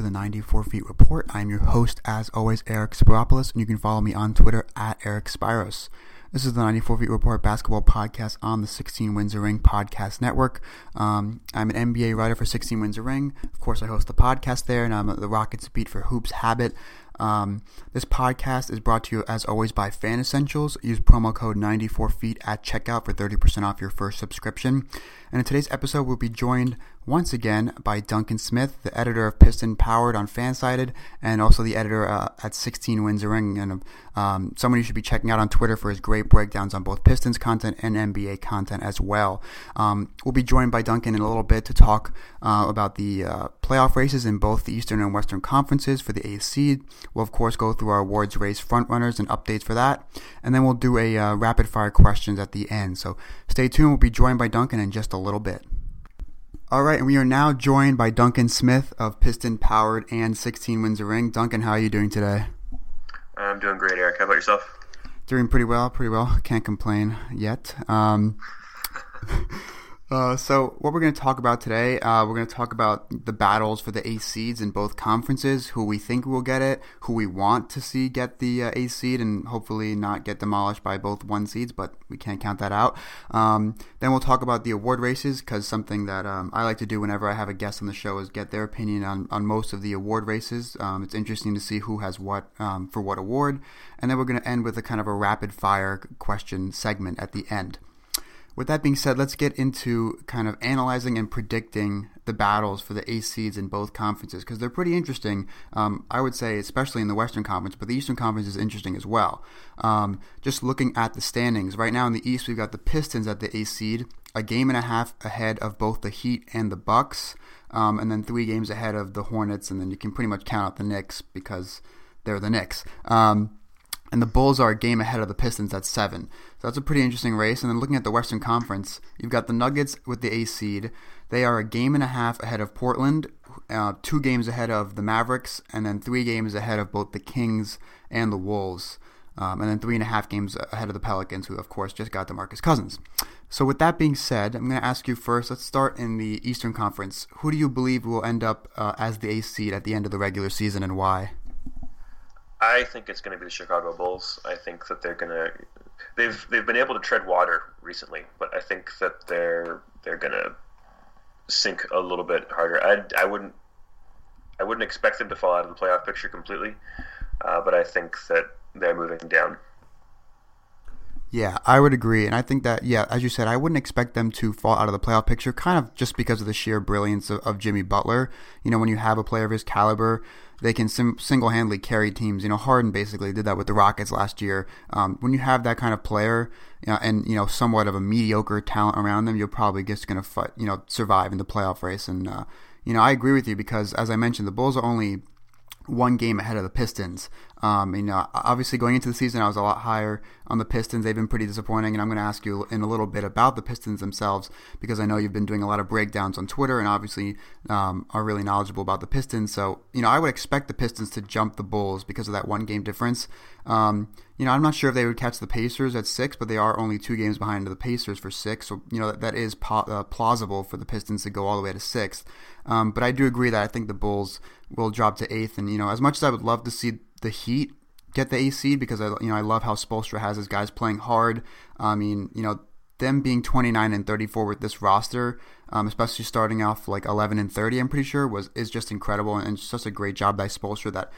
to the 94 Feet Report. I'm your host, as always, Eric Spiropoulos, and you can follow me on Twitter at Eric Spiros. This is the 94 Feet Report basketball podcast on the 16 Wins a Ring podcast network. Um, I'm an NBA writer for 16 Wins a Ring. Of course, I host the podcast there, and I'm the Rockets beat for Hoops Habit. Um, this podcast is brought to you, as always, by Fan Essentials. Use promo code 94feet at checkout for 30% off your first subscription. And in today's episode, we'll be joined once again by Duncan Smith, the editor of Piston Powered on Fansided, and also the editor uh, at 16 Wins a Ring, and um, someone you should be checking out on Twitter for his great breakdowns on both Pistons content and NBA content as well. Um, we'll be joined by Duncan in a little bit to talk uh, about the uh, playoff races in both the Eastern and Western conferences for the eighth seed. We'll of course go through our awards race frontrunners and updates for that, and then we'll do a uh, rapid fire questions at the end. So stay tuned. We'll be joined by Duncan in just a little bit. All right, and we are now joined by Duncan Smith of Piston Powered and 16 Wins a Ring. Duncan, how are you doing today? I'm doing great, Eric. How about yourself? Doing pretty well, pretty well. Can't complain yet. Um, Uh, so what we're going to talk about today, uh, we're going to talk about the battles for the A seeds in both conferences, who we think will get it, who we want to see get the uh, A seed, and hopefully not get demolished by both one seeds, but we can't count that out. Um, then we'll talk about the award races, because something that um, I like to do whenever I have a guest on the show is get their opinion on, on most of the award races. Um, it's interesting to see who has what um, for what award, and then we're going to end with a kind of a rapid fire question segment at the end with that being said, let's get into kind of analyzing and predicting the battles for the A seeds in both conferences because they're pretty interesting. Um, I would say, especially in the Western Conference, but the Eastern Conference is interesting as well. Um, just looking at the standings right now in the East, we've got the Pistons at the A seed, a game and a half ahead of both the Heat and the Bucks, um, and then three games ahead of the Hornets, and then you can pretty much count out the Knicks because they're the Knicks. Um, and the Bulls are a game ahead of the Pistons at seven. So that's a pretty interesting race. And then looking at the Western Conference, you've got the Nuggets with the A seed. They are a game and a half ahead of Portland, uh, two games ahead of the Mavericks, and then three games ahead of both the Kings and the Wolves. Um, and then three and a half games ahead of the Pelicans, who, of course, just got DeMarcus Cousins. So, with that being said, I'm going to ask you first. Let's start in the Eastern Conference. Who do you believe will end up uh, as the A seed at the end of the regular season, and why? I think it's going to be the Chicago Bulls. I think that they're going to they've they've been able to tread water recently, but I think that they're they're going to sink a little bit harder. I I wouldn't I wouldn't expect them to fall out of the playoff picture completely, uh, but I think that they're moving down. Yeah, I would agree, and I think that yeah, as you said, I wouldn't expect them to fall out of the playoff picture, kind of just because of the sheer brilliance of, of Jimmy Butler. You know, when you have a player of his caliber, they can sim- single-handedly carry teams. You know, Harden basically did that with the Rockets last year. Um, when you have that kind of player and you know somewhat of a mediocre talent around them, you're probably just going to fight, you know, survive in the playoff race. And uh, you know, I agree with you because as I mentioned, the Bulls are only one game ahead of the Pistons. Um, you know, obviously going into the season, I was a lot higher on the Pistons. They've been pretty disappointing, and I'm going to ask you in a little bit about the Pistons themselves because I know you've been doing a lot of breakdowns on Twitter and obviously um, are really knowledgeable about the Pistons. So, you know, I would expect the Pistons to jump the Bulls because of that one game difference. Um, you know, I'm not sure if they would catch the Pacers at six, but they are only two games behind the Pacers for six. So, you know, that, that is po- uh, plausible for the Pistons to go all the way to sixth. Um, but I do agree that I think the Bulls will drop to eighth. And, you know, as much as I would love to see the Heat get the A seed because I you know I love how Spoelstra has his guys playing hard. I mean, you know, them being 29 and 34 with this roster, um, especially starting off like 11 and 30, I'm pretty sure was is just incredible and such a great job by Spoelstra that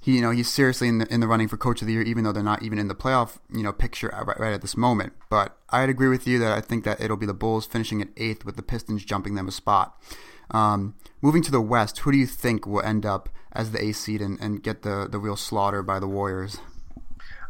he you know he's seriously in the in the running for coach of the year even though they're not even in the playoff you know picture right, right at this moment. But I'd agree with you that I think that it'll be the Bulls finishing at eighth with the Pistons jumping them a spot. Um, moving to the West, who do you think will end up as the A seed and, and get the, the real slaughter by the Warriors?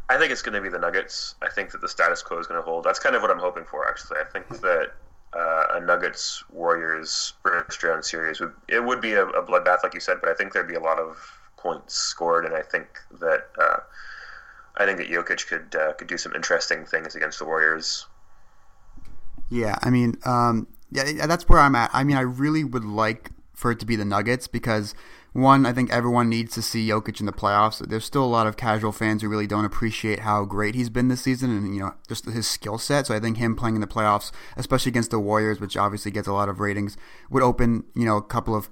I think it's going to be the Nuggets. I think that the status quo is going to hold. That's kind of what I'm hoping for, actually. I think that uh, a Nuggets Warriors first round series would it would be a, a, bloodbath, like you said, but I think there'd be a lot of points scored, and I think that uh, I think that Jokic could uh, could do some interesting things against the Warriors. Yeah, I mean, um, yeah, that's where I'm at. I mean, I really would like for it to be the Nuggets because one, I think everyone needs to see Jokic in the playoffs. There's still a lot of casual fans who really don't appreciate how great he's been this season, and you know just his skill set. So I think him playing in the playoffs, especially against the Warriors, which obviously gets a lot of ratings, would open you know a couple of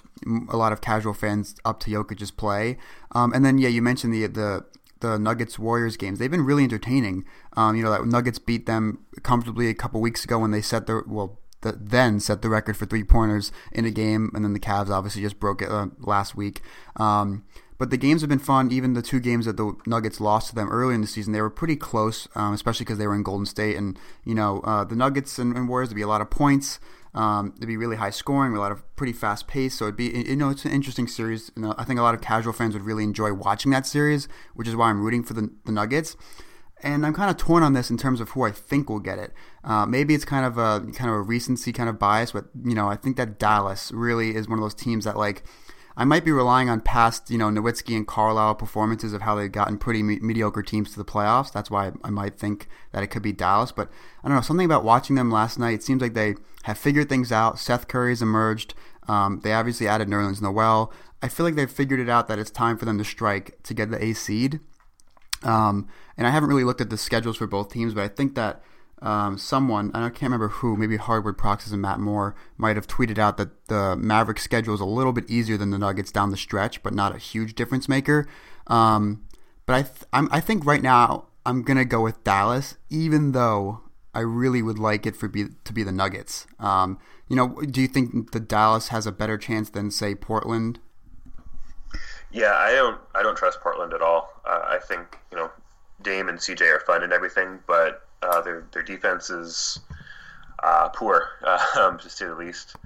a lot of casual fans up to Jokic's play. Um, and then yeah, you mentioned the the the Nuggets Warriors games. They've been really entertaining. Um, you know, that Nuggets beat them comfortably a couple weeks ago when they set the well that then set the record for three pointers in a game, and then the Cavs obviously just broke it uh, last week. Um, but the games have been fun. Even the two games that the Nuggets lost to them early in the season, they were pretty close, um, especially because they were in Golden State. And you know, uh, the Nuggets and, and Warriors would be a lot of points. Um, it'd be really high scoring, a lot of pretty fast pace. So it'd be, you know, it's an interesting series. You know, I think a lot of casual fans would really enjoy watching that series, which is why I'm rooting for the, the Nuggets and I'm kind of torn on this in terms of who I think will get it. Uh, maybe it's kind of a kind of a recency kind of bias, but you know I think that Dallas really is one of those teams that like I might be relying on past you know Nowitzki and Carlisle performances of how they've gotten pretty me- mediocre teams to the playoffs. That's why I might think that it could be Dallas. But I don't know something about watching them last night. It seems like they have figured things out. Seth Curry's emerged. Um, they obviously added Nerlens Noel. I feel like they've figured it out that it's time for them to strike to get the A seed. Um, and I haven't really looked at the schedules for both teams, but I think that um, someone, I can't remember who, maybe Hardwood Paroxysm and Matt Moore might have tweeted out that the Mavericks schedule is a little bit easier than the Nuggets down the stretch, but not a huge difference maker. Um, but I, th- i think right now I'm gonna go with Dallas, even though I really would like it for be, to be the Nuggets. Um, you know, do you think the Dallas has a better chance than say Portland? Yeah, I don't. I don't trust Portland at all. Uh, I think you know Dame and CJ are fun and everything, but uh, their their defense is uh, poor, um, to say the least.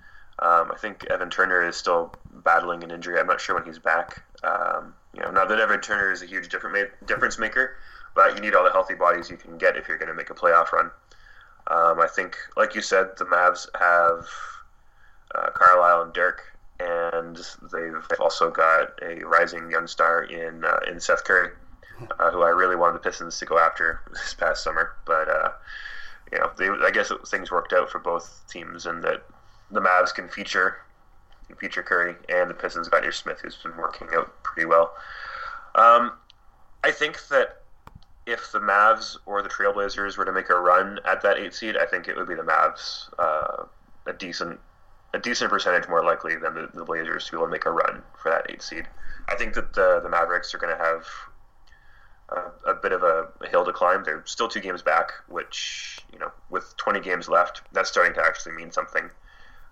Um, I think Evan Turner is still battling an injury. I'm not sure when he's back. Um, you know, not that Evan Turner is a huge ma- difference maker, but you need all the healthy bodies you can get if you're going to make a playoff run. Um, I think, like you said, the Mavs have uh, Carlisle and Dirk, and they've also got a rising young star in uh, in Seth Curry uh, who I really wanted the Pistons to go after this past summer. But uh, you know, they, I guess things worked out for both teams, and that the Mavs can feature feature Curry, and the Pistons got Ish Smith, who's been working out pretty well. Um, I think that if the Mavs or the Trailblazers were to make a run at that eight seed, I think it would be the Mavs. Uh, a decent a decent percentage more likely than the, the Blazers who will make a run for that eight seed. I think that the the Mavericks are going to have a, a bit of a, hill to climb. They're still two games back, which you know, with 20 games left, that's starting to actually mean something.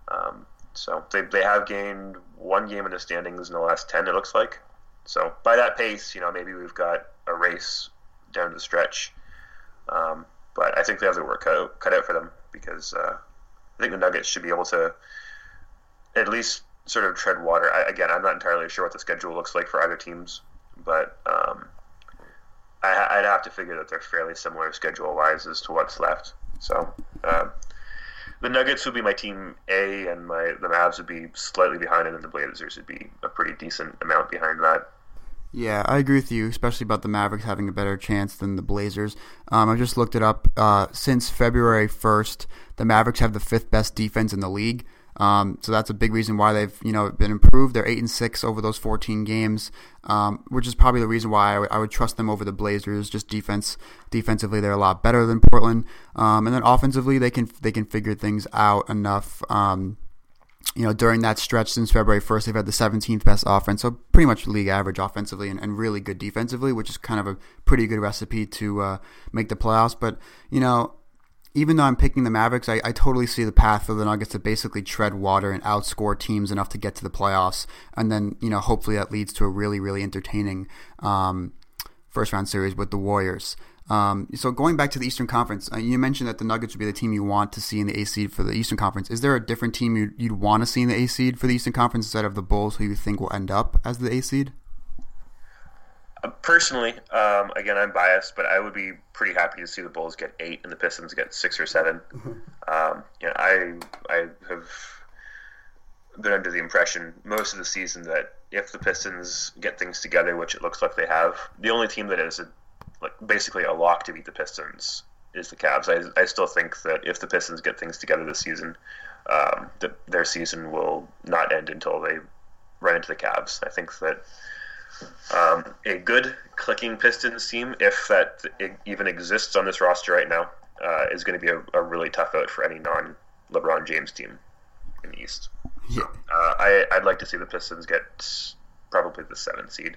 Um, so they, they have gained one game in the standings in the last 10. It looks like. So by that pace, you know, maybe we've got a race down to the stretch. Um, but I think they have the work cut out, cut out for them because uh, I think the Nuggets should be able to at least sort of tread water. I, again, I'm not entirely sure what the schedule looks like for either teams, but um, I, would have to figure that they're fairly similar schedule wise as to what's left. So uh, the Nuggets would be my team A, and my the Mavs would be slightly behind, it and the Blazers would be a pretty decent amount behind that. Yeah, I agree with you, especially about the Mavericks having a better chance than the Blazers. Um, I just looked it up. Uh, since February 1st, the Mavericks have the fifth best defense in the league. Um, so that's a big reason why they've you know been improved. They're eight and six over those 14 games, um, which is probably the reason why I, w- I would trust them over the Blazers. Just defense, defensively, they're a lot better than Portland, um, and then offensively, they can they can figure things out enough. Um, you know, during that stretch since February 1st, they've had the 17th best offense, so pretty much league average offensively and, and really good defensively, which is kind of a pretty good recipe to uh, make the playoffs. But, you know, even though I'm picking the Mavericks, I, I totally see the path for the Nuggets to basically tread water and outscore teams enough to get to the playoffs, and then you know hopefully that leads to a really really entertaining um, first round series with the Warriors. Um, so going back to the Eastern Conference, uh, you mentioned that the Nuggets would be the team you want to see in the A seed for the Eastern Conference. Is there a different team you'd, you'd want to see in the A seed for the Eastern Conference instead of the Bulls, who you think will end up as the A seed? Personally, um, again, I'm biased, but I would be pretty happy to see the Bulls get eight and the Pistons get six or 7 mm-hmm. um, you know, I I have been under the impression most of the season that if the Pistons get things together, which it looks like they have, the only team that is a, like basically a lock to beat the Pistons is the Cavs. I, I still think that if the Pistons get things together this season, um, that their season will not end until they run into the Cavs. I think that um, a good clicking Pistons team, if that even exists on this roster right now, uh, is going to be a, a, really tough out for any non LeBron James team in the East. Yeah. Uh, I, I'd like to see the Pistons get probably the seventh seed.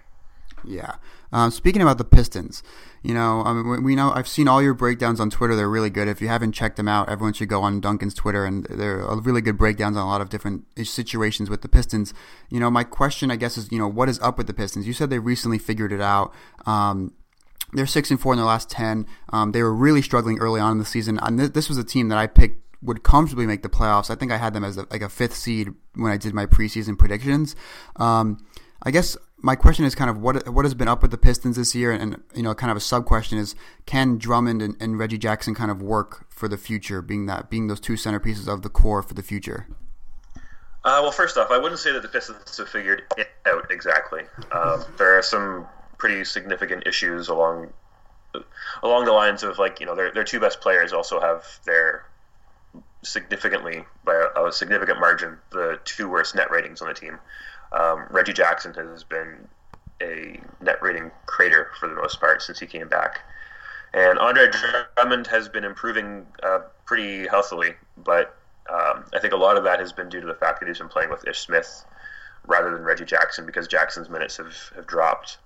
Yeah. Um, speaking about the Pistons, you know, I mean, we know I've seen all your breakdowns on Twitter. They're really good. If you haven't checked them out, everyone should go on Duncan's Twitter, and they're really good breakdowns on a lot of different situations with the Pistons. You know, my question, I guess, is you know, what is up with the Pistons? You said they recently figured it out. Um, they're six and four in their last ten. Um, they were really struggling early on in the season, and th- this was a team that I picked would comfortably make the playoffs. I think I had them as a, like a fifth seed when I did my preseason predictions. Um, I guess my question is kind of what what has been up with the Pistons this year, and, and you know, kind of a sub question is can Drummond and, and, Reggie Jackson kind of work for the future, being that being those two centerpieces of the core for the future? Uh, well, first off, I wouldn't say that the Pistons have figured it out exactly. Um, there are some pretty significant issues along along the lines of like you know their their two best players also have their significantly by a, a significant margin the two worst net ratings on the team. Um, Reggie Jackson has been a net rating crater for the most part since he came back. And Andre Drummond has been improving uh, pretty healthily, but um, I think a lot of that has been due to the fact that he's been playing with Ish Smith rather than Reggie Jackson because Jackson's minutes have, have dropped.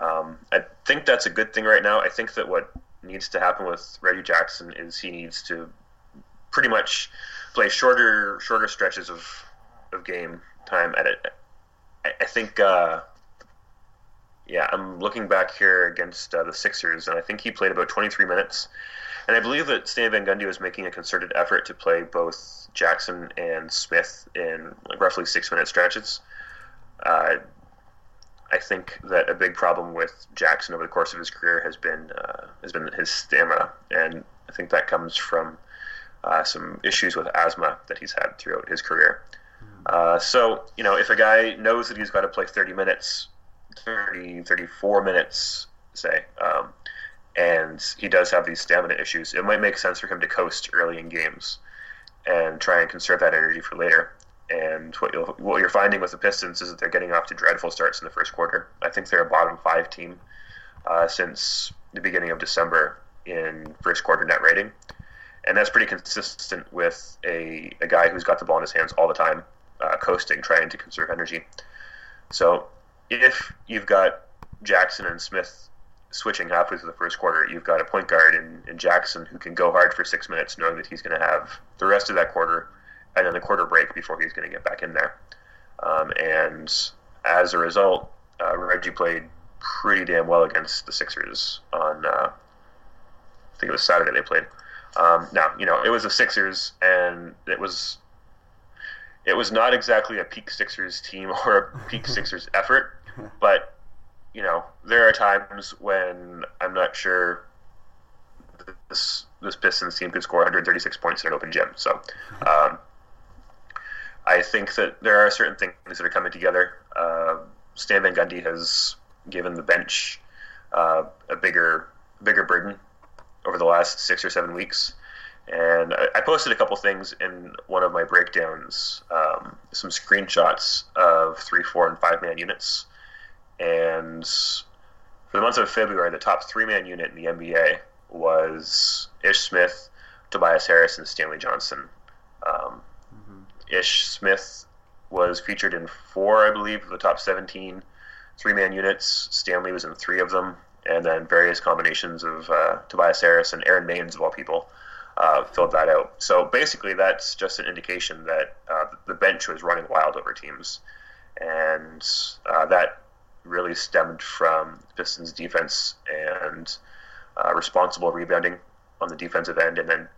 Um, I think that's a good thing right now. I think that what needs to happen with Reggie Jackson is he needs to pretty much play shorter shorter stretches of, of game time at it I, I think, uh, yeah, I'm looking back here against uh, the Sixers, and I think he played about 23 minutes. And I believe that Stan Van Gundy was making a concerted effort to play both Jackson and Smith in like roughly six minute stretches. Uh, I think that a big problem with Jackson over the course of his career has been uh, has been his stamina, and I think that comes from uh, some issues with asthma that he's had throughout his career. Uh, so, you know, if a guy knows that he's got to play 30 minutes, 30, 34 minutes, say, um, and he does have these stamina issues, it might make sense for him to coast early in games and try and conserve that energy for later. And what, you what you're finding with the Pistons is that they're getting off to dreadful starts in the first quarter. I think they're a bottom five team uh, since the beginning of December in first quarter net rating. And that's pretty consistent with a, a guy who's got the ball in his hands all the time uh, coasting, trying to conserve energy. So if you've got Jackson and Smith switching halfway through the first quarter, you've got a point guard in, in Jackson who can go hard for six minutes, knowing that he's going to have the rest of that quarter and then the quarter break before he's going to get back in there. Um, and as a result, uh, Reggie played pretty damn well against the Sixers on, uh, I think it was Saturday they played. Um, now, you know, it was the Sixers, and it was it was not exactly a peak Sixers team or a peak Sixers effort, but you know there are times when I'm not sure this this Pistons team could score 136 points in an open gym. So um, I think that there are certain things that are coming together. Uh, Stan Van Gundy has given the bench uh, a bigger bigger burden over the last six or seven weeks. And I, I posted a couple things in one of my breakdowns, um, some screenshots of three, four, and five man units. And for the month of February, the top three man unit in the NBA was Ish Smith, Tobias Harris, and Stanley Johnson. Um, mm-hmm. Ish Smith was featured in four, I believe, of the top 17 three man units. Stanley was in three of them, and then various combinations of uh, Tobias Harris and Aron Baynes, of all people, uh, filled that out. So basically, that's just an indication that uh, the bench was running wild over teams, and uh, that really stemmed from Pistons' defense and uh, responsible rebounding on the defensive end, and then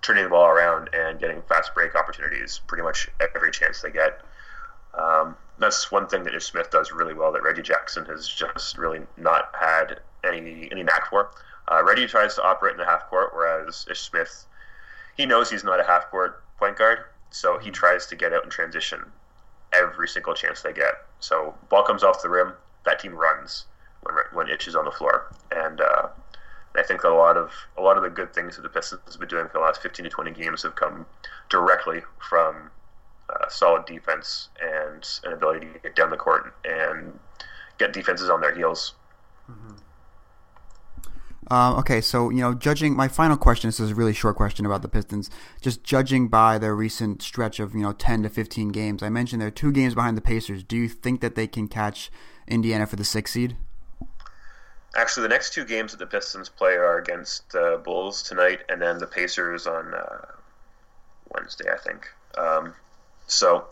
turning the ball around and getting fast break opportunities pretty much every chance they get. Um, that's one thing that Ish Smith does really well that Reggie Jackson has just really not had any any knack for. Uh, Reggie tries to operate in the half court, whereas Ish Smith he knows he's not a half court point guard, so he tries to get out in transition every single chance they get. So ball comes off the rim, that team runs when when Ish is on the floor, and uh, I think a lot of a lot of the good things that the Pistons have been doing for the last 15 to 20 games have come directly from uh, solid defense and an ability to get down the court and get defenses on their heels. Mm-hmm. Um, okay, so you know, judging my final question. This is a really short question about the Pistons. Just judging by their recent stretch of you know ten to fifteen games, I mentioned they're two games behind the Pacers. Do you think that they can catch Indiana for the sixth seed? Actually, the next two games that the Pistons play are against the uh, Bulls tonight, and then the Pacers on uh, Wednesday, I think. Um, so,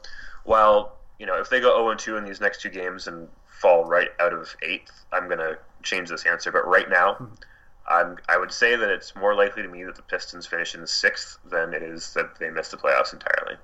while you know, if they go zero and two in these next two games and fall right out of eighth, I'm going to change this answer. But right now. Mm-hmm I'm, I would say that it's more likely to me that the Pistons finish in sixth than it is that they miss the playoffs entirely.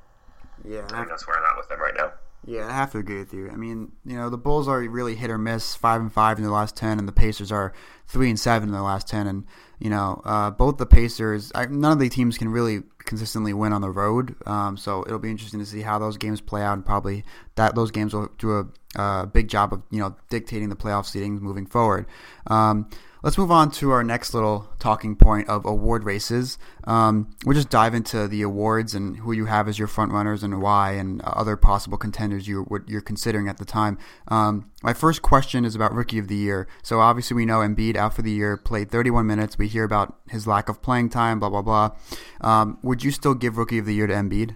Yeah, I think that's where I'm at with them right now. Yeah, I have to agree with you. I mean, you know, the Bulls are really hit or miss, five and five in the last ten, and the Pacers are three and seven in the last ten. And you know, uh, both the Pacers, I, none of the teams can really consistently win on the road. Um, so it'll be interesting to see how those games play out, and probably that those games will do a, a big job of you know dictating the playoff seedings moving forward. Um, Let's move on to our next little talking point of award races. Um, we'll just dive into the awards and who you have as your front runners and why, and other possible contenders you what you're considering at the time. Um, my first question is about Rookie of the Year. So obviously we know Embiid out for the year, played 31 minutes. We hear about his lack of playing time, blah blah blah. Um, would you still give Rookie of the Year to Embiid?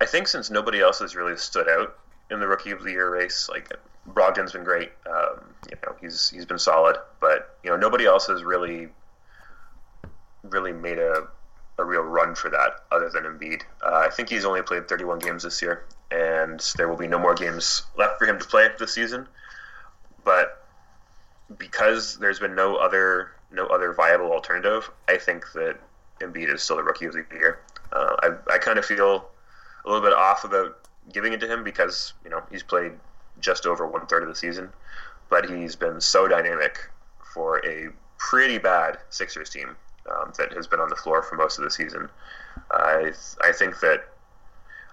I think since nobody else has really stood out in the Rookie of the Year race, like Brogdon's been great. Um, you know, he's he's been solid, but you know nobody else has really really made a, a real run for that other than Embiid. Uh, I think he's only played 31 games this year, and there will be no more games left for him to play this season. But because there's been no other no other viable alternative, I think that Embiid is still the rookie of the year. Uh, I I kind of feel a little bit off about giving it to him because you know he's played just over one third of the season, but he's been so dynamic for a pretty bad Sixers team um, that has been on the floor for most of the season. I I think that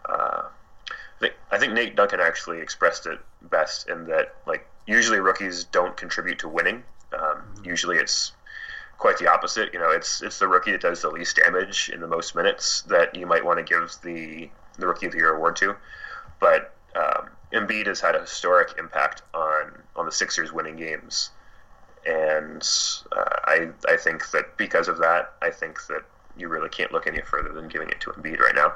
uh, I think, I think Nate Duncan actually expressed it best in that like usually rookies don't contribute to winning. Um, usually it's quite the opposite. You know, it's it's the rookie that does the least damage in the most minutes that you might want to give the the rookie of the year award to. But um, Embiid has had a historic impact on on the Sixers winning games, and uh, I I think that because of that, I think that you really can't look any further than giving it to Embiid right now.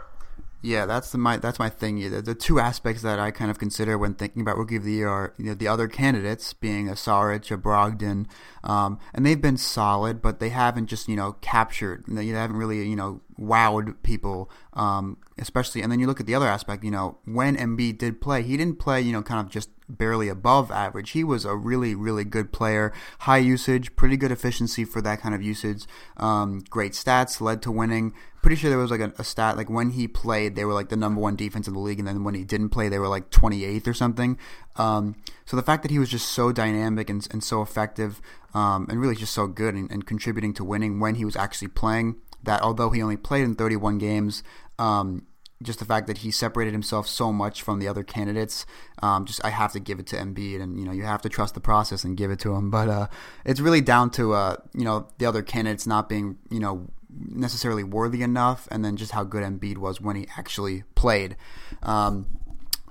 Yeah, that's the my that's my thing. The, the two aspects that I kind of consider when thinking about rookie of the year are you know, the other candidates being a Saric, a Brogdon, um, and they've been solid, but they haven't just you know captured. They haven't really you know wowed people, um, especially. And then you look at the other aspect. You know, when Embiid did play, he didn't play you know kind of just barely above average. He was a really really good player, high usage, pretty good efficiency for that kind of usage. Um, great stats, led to winning pretty sure there was like a, a, stat like when he played they were like the number one defense in the league and then when he didn't play they were like 28th or something um, so the fact that he was just so dynamic and, and so effective um, and really just so good and, and, contributing to winning when he was actually playing that although he only played in 31 games um, just the fact that he separated himself so much from the other candidates, um, just I have to give it to Embiid, and you know you have to trust the process and give it to him. But uh, it's really down to uh, you know the other candidates not being you know necessarily worthy enough, and then just how good Embiid was when he actually played. Um,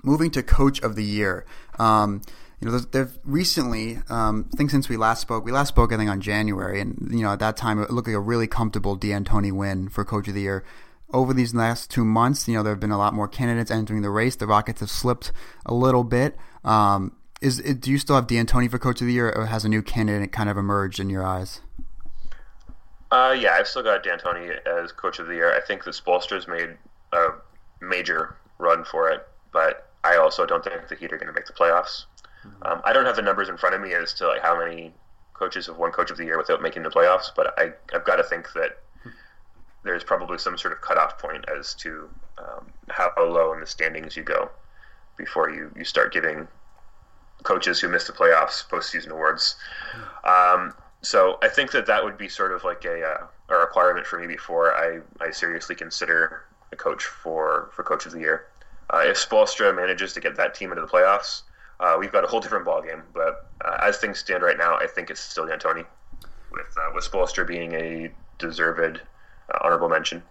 moving to Coach of the Year. Um, you know, they've recently, um, I think since we last spoke, we last spoke, I think, on January, and, you know, at that time, it looked like a really comfortable D'Antoni win for Coach of the Year. Over these last two months, you know, there have been a lot more candidates entering the race. The Rockets have slipped a little bit. Um, is Do you still have D'Antoni for Coach of the Year, or has a new candidate kind of emerged in your eyes? Uh, yeah, I've still got D'Antoni as coach of the year. I think that Spoelstra's made a major run for it, but I also don't think the Heat are going to make the playoffs. Mm-hmm. Um, I don't have the numbers in front of me as to like how many coaches have won coach of the year without making the playoffs, but I, I've got to think that there's probably some sort of cutoff point as to um, how low in the standings you go before you, you start giving coaches who missed the playoffs postseason awards. Mm-hmm. Um, so I think that that would be sort of like a, uh, a requirement for me before I, I seriously consider a coach for, for coach of the year. Uh, if Spoelstra manages to get that team into the playoffs, uh, we've got a whole different ballgame. But uh, as things stand right now, I think it's still D'Antoni, with uh, with Spoelstra being a deserved uh, honorable mention.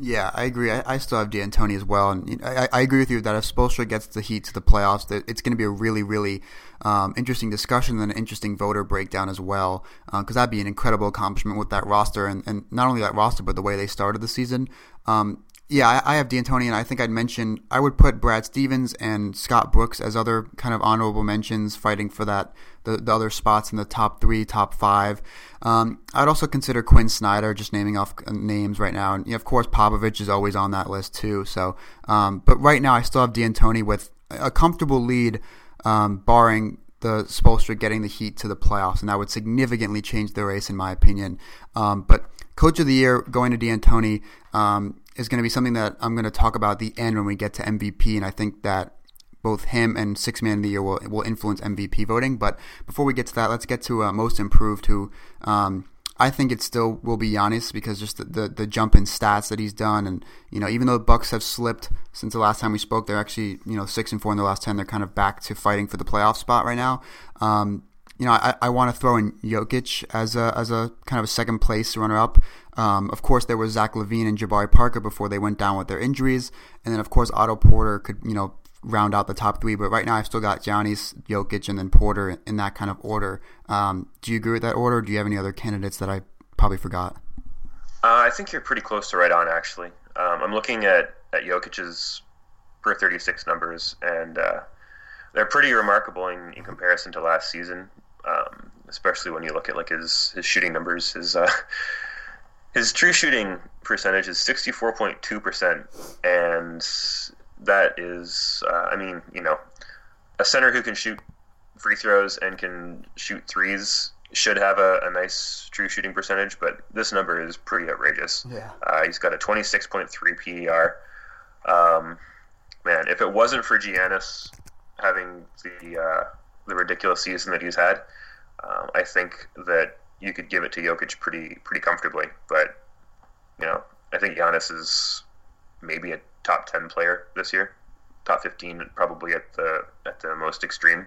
Yeah, I agree. I, I still have D'Antoni as well, and I, I, agree with you that if Spoelstra gets the Heat to the playoffs, that it's going to be a really, really um, interesting discussion and an interesting voter breakdown as well, because uh, that'd be an incredible accomplishment with that roster, and, and not only that roster, but the way they started the season. Um, yeah, I, have D'Antoni, and I think I'd mention I would put Brad Stevens and Scott Brooks as other kind of honorable mentions, fighting for that the, the other spots in the top three, top five. Um, I'd also consider Quin Snyder, just naming off names right now, and of course Popovich is always on that list too. So, um, but right now I still have D'Antoni with a comfortable lead, um, barring the Spoelstra getting the Heat to the playoffs, and that would significantly change the race in my opinion. Um, but Coach of the Year going to D'Antoni. Um, is going to be something that I'm going to talk about at the end when we get to MVP, and I think that both him and Six Man of the Year will will influence MVP voting. But before we get to that, let's get to uh, Most Improved, who um, I think it still will be Giannis because just the, the, the jump in stats that he's done, and you know even though the Bucks have slipped since the last time we spoke, they're actually you know six and four in the last ten. They're kind of back to fighting for the playoff spot right now. Um, you know, I, I want to throw in Jokic as a as a kind of a second place runner up. Um, of course, there was Zach LaVine and Jabari Parker before they went down with their injuries, and then of course Otto Porter could you know round out the top three. But right now, I've still got Giannis, Jokic, and then Porter in that kind of order. Um, do you agree with that order? do you have any other candidates that I probably forgot? Uh, I think you're pretty close to right on. Actually, um, I'm looking at at Jokic's per 36 numbers, and uh, they're pretty remarkable in, in, comparison to last season. Um, especially when you look at like his his shooting numbers, his uh, his true shooting percentage is 64.2%, and that is, uh, I mean, you know, a center who can shoot free throws and can shoot threes should have a, a nice true shooting percentage, but this number is pretty outrageous. Yeah. Uh, he's got a 26.3 PER. Um, man, if it wasn't for Giannis having the uh, the ridiculous season that he's had, um, I think that you could give it to Jokic pretty pretty comfortably. But you know, I think Giannis is maybe a top ten player this year, top fifteen probably at the at the most extreme.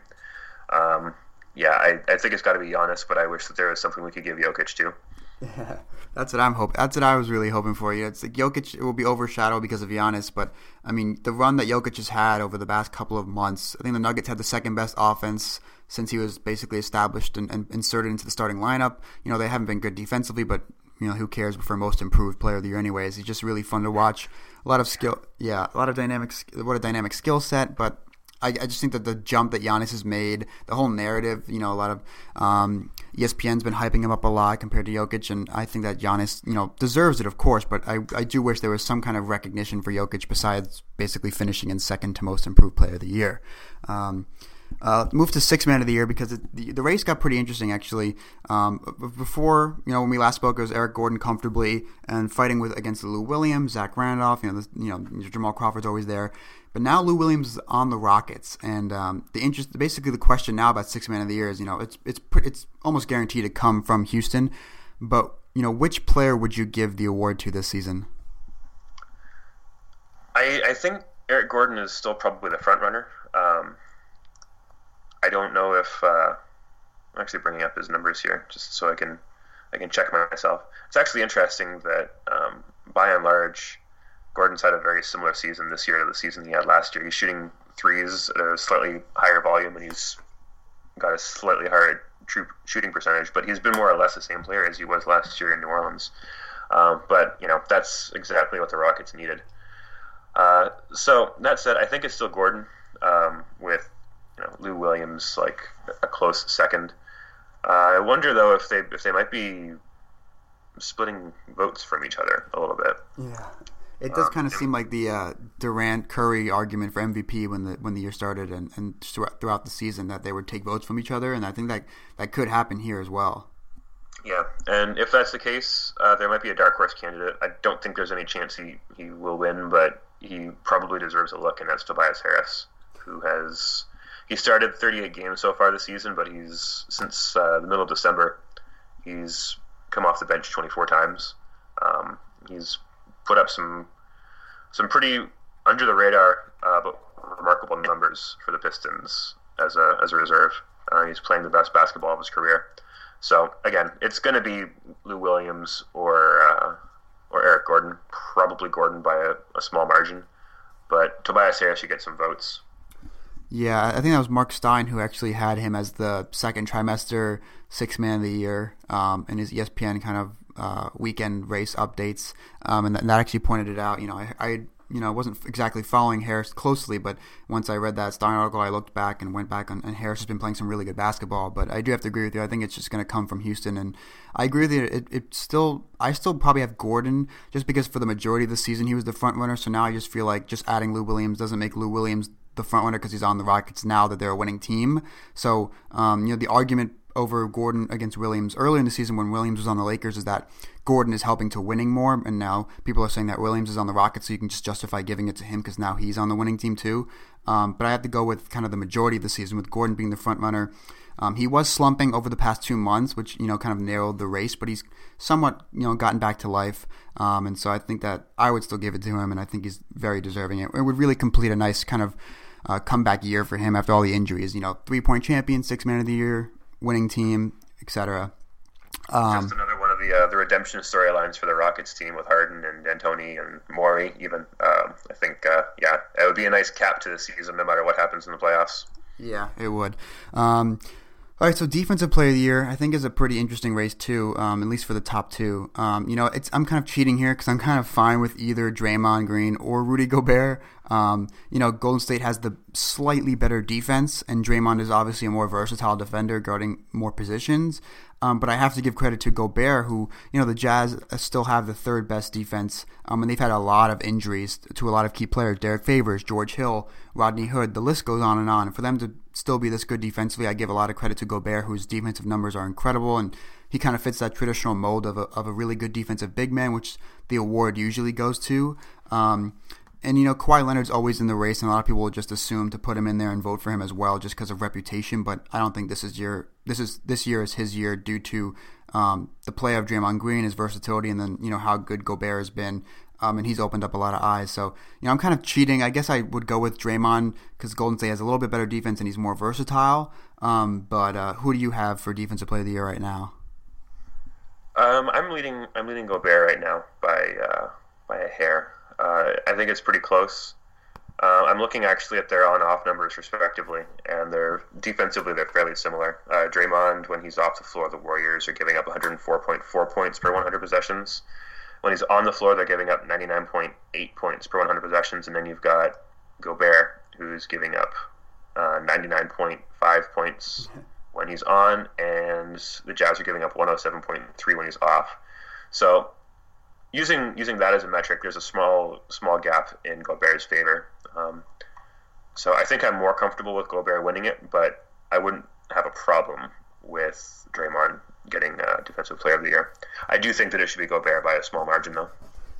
Um, yeah, I, I think it's got to be Giannis, but I wish that there was something we could give Jokic too. Yeah, that's what I'm hoping. That's what I was really hoping for. You it's like Jokic will be overshadowed because of Giannis, but I mean the run that Jokic has had over the past couple of months. I think the Nuggets had the second best offense since he was basically established and, and inserted into the starting lineup. You know, they haven't been good defensively, but you know, who cares for most improved player of the year anyways. He's just really fun to watch. A lot of skill, yeah, a lot of dynamics. What a dynamic skill set, but I, I, just think that the jump that Giannis has made, the whole narrative, you know, a lot of um, ESPN's been hyping him up a lot compared to Jokic, and I think that Giannis, you know, deserves it, of course, but I, I do wish there was some kind of recognition for Jokic besides basically finishing in second to most improved player of the year. Um, uh, move to six man of the year because it, the, the race got pretty interesting actually. Um, before you know when we last spoke, it was Eric Gordon comfortably and fighting with against Lou Williams, Zach Randolph. You know, you know Jamal Crawford's always there, but now Lou Williams is on the Rockets, and um, the interest basically the question now about six man of the year is you know it's it's it's almost guaranteed to come from Houston, but you know which player would you give the award to this season? I I think Eric Gordon is still probably the front runner. Um, I don't know if uh, I'm actually bringing up his numbers here just so I can I can check myself. It's actually interesting that um, by and large, Gordon's had a very similar season this year to the season he had last year. He's shooting threes at a slightly higher volume, and he's got a slightly higher true shooting percentage. But he's been more or less the same player as he was last year in New Orleans. Um, but you know that's exactly what the Rockets needed. Uh, so that said, I think it's still Gordon um, with you know, Lou Williams like a close second. Uh, I wonder though if they if they might be splitting votes from each other a little bit. Yeah. It does um, kind of seem like the uh, Durant Curry argument for MVP when the when the year started and, and throughout the season that they would take votes from each other, and I think that that could happen here as well. Yeah, and if that's the case, uh, there might be a dark horse candidate. I don't think there's any chance he, he will win, but he probably deserves a look, and that's Tobias Harris, who has he started 38 games so far this season, but he's since uh, the middle of December, he's come off the bench 24 times. Um, he's put up some some pretty under the radar uh, but remarkable numbers for the Pistons as a as a reserve. Uh, he's playing the best basketball of his career. So again, it's going to be Lou Williams or uh, or Eric Gordon probably Gordon by a, a small margin, but Tobias Harris should get some votes. Yeah, I think that was Marc Stein who actually had him as the second trimester six man of the year um, in his ESPN kind of uh, weekend race updates, um, and, that, and, that, actually pointed it out. You know, I, I you know wasn't exactly following Harris closely, but once I read that Stein article, I looked back and went back, on, and Harris has been playing some really good basketball. But I do have to agree with you. I think it's just going to come from Houston, and I agree with you. It, it still, I still probably have Gordon just because for the majority of the season he was the front runner. So now I just feel like just adding Lou Williams doesn't make Lou Williams the front runner because he's on the Rockets now that they're a winning team. So um, you know the argument over Gordon against Williams earlier in the season when Williams was on the Lakers is that Gordon is helping to winning more, and now people are saying that Williams is on the Rockets, so you can just justify giving it to him because now he's on the winning team too. Um, but I have to go with kind of the majority of the season with Gordon being the front runner. Um, he was slumping over the past two months, which you know kind of narrowed the race, but he's somewhat you know gotten back to life, um, and so I think that I would still give it to him, and I think he's very deserving. It, it would really complete a nice kind of uh, comeback year for him after all the injuries. You know, three point champion, six man of the year, winning team, etc. Um, Just another one of the uh, the redemption storylines for the Rockets team with Harden and D'Antoni and Morey. Even um, I think, uh, yeah, it would be a nice cap to the season, no matter what happens in the playoffs. Yeah, it would. Um, all right, so defensive player of the year, I think, is a pretty interesting race too, um, at least for the top two. Um, you know, it's I'm kind of cheating here because I'm kind of fine with either Draymond Green or Rudy Gobert. Um, you know, Golden State has the slightly better defense, and Draymond is obviously a more versatile defender, guarding more positions. Um, but I have to give credit to Gobert, who, you know, the Jazz still have the third best defense, um, and they've had a lot of injuries to a lot of key players Derrick Favors, George Hill, Rodney Hood. The list goes on and on. And for them to still be this good defensively, I give a lot of credit to Gobert, whose defensive numbers are incredible, and he kind of fits that traditional mold of a, of a really good defensive big man, which the award usually goes to. Um, and you know, Kawhi Leonard's always in the race, and a lot of people will just assume to put him in there and vote for him as well, just because of reputation. But I don't think this is year. This is this year is his year due to um, the play of Draymond Green, his versatility, and then you know how good Gobert has been. Um, and he's opened up a lot of eyes. So, you know, I'm kind of cheating. I guess I would go with Draymond because Golden State has a little bit better defense and he's more versatile. Um, but uh, who do you have for defensive player of the year right now? Um, I'm leading. I'm leading Gobert right now by uh, by a hair. Uh, I think it's pretty close. Uh, I'm looking actually at their on-off numbers respectively, and they're defensively they're fairly similar. Uh, Draymond, when he's off the floor, the Warriors are giving up 104.4 points per 100 possessions. When he's on the floor, they're giving up 99.8 points per 100 possessions, and then you've got Gobert, who's giving up uh, 99.5 points when he's on, and the Jazz are giving up 107.3 when he's off. So using using that as a metric, there's a small small gap in Gobert's favor. Um, so I think I'm more comfortable with Gobert winning it, but I wouldn't have a problem with Draymond getting uh, Defensive Player of the Year. I do think that it should be Gobert by a small margin, though.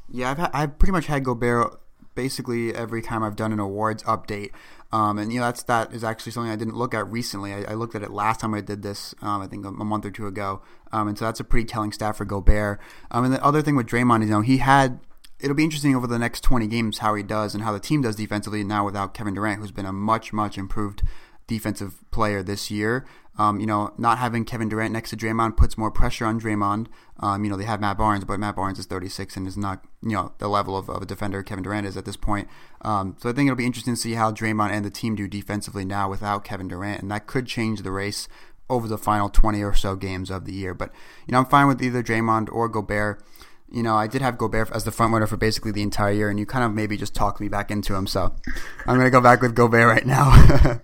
Yeah, I've, ha- I've pretty much had Gobert basically every time I've done an awards update. Um, and you know that's that is actually something I didn't look at recently. I, I looked at it last time I did this, um, I think a, a, month or two ago. Um, and so that's a pretty telling stat for Gobert. Um, and the other thing with Draymond is, you know, he had. It'll be interesting over the next 20 games how he does and how the team does defensively now without Kevin Durant, who's been a much, much improved defensive player this year. Um, you know, not having Kevin Durant next to Draymond puts more pressure on Draymond. Um, you know, they have Matt Barnes, but Matt Barnes is 36 and is not, you know, the level of, of a defender Kevin Durant is at this point. Um, so I think it'll be interesting to see how Draymond and the team do defensively now without Kevin Durant, and that could change the race over the final 20 or so games of the year. But, you know, I'm fine with either Draymond or Gobert. You know, I did have Gobert as the front runner for basically the entire year, and you kind of maybe just talked me back into him. So I'm going to go back with Gobert right now.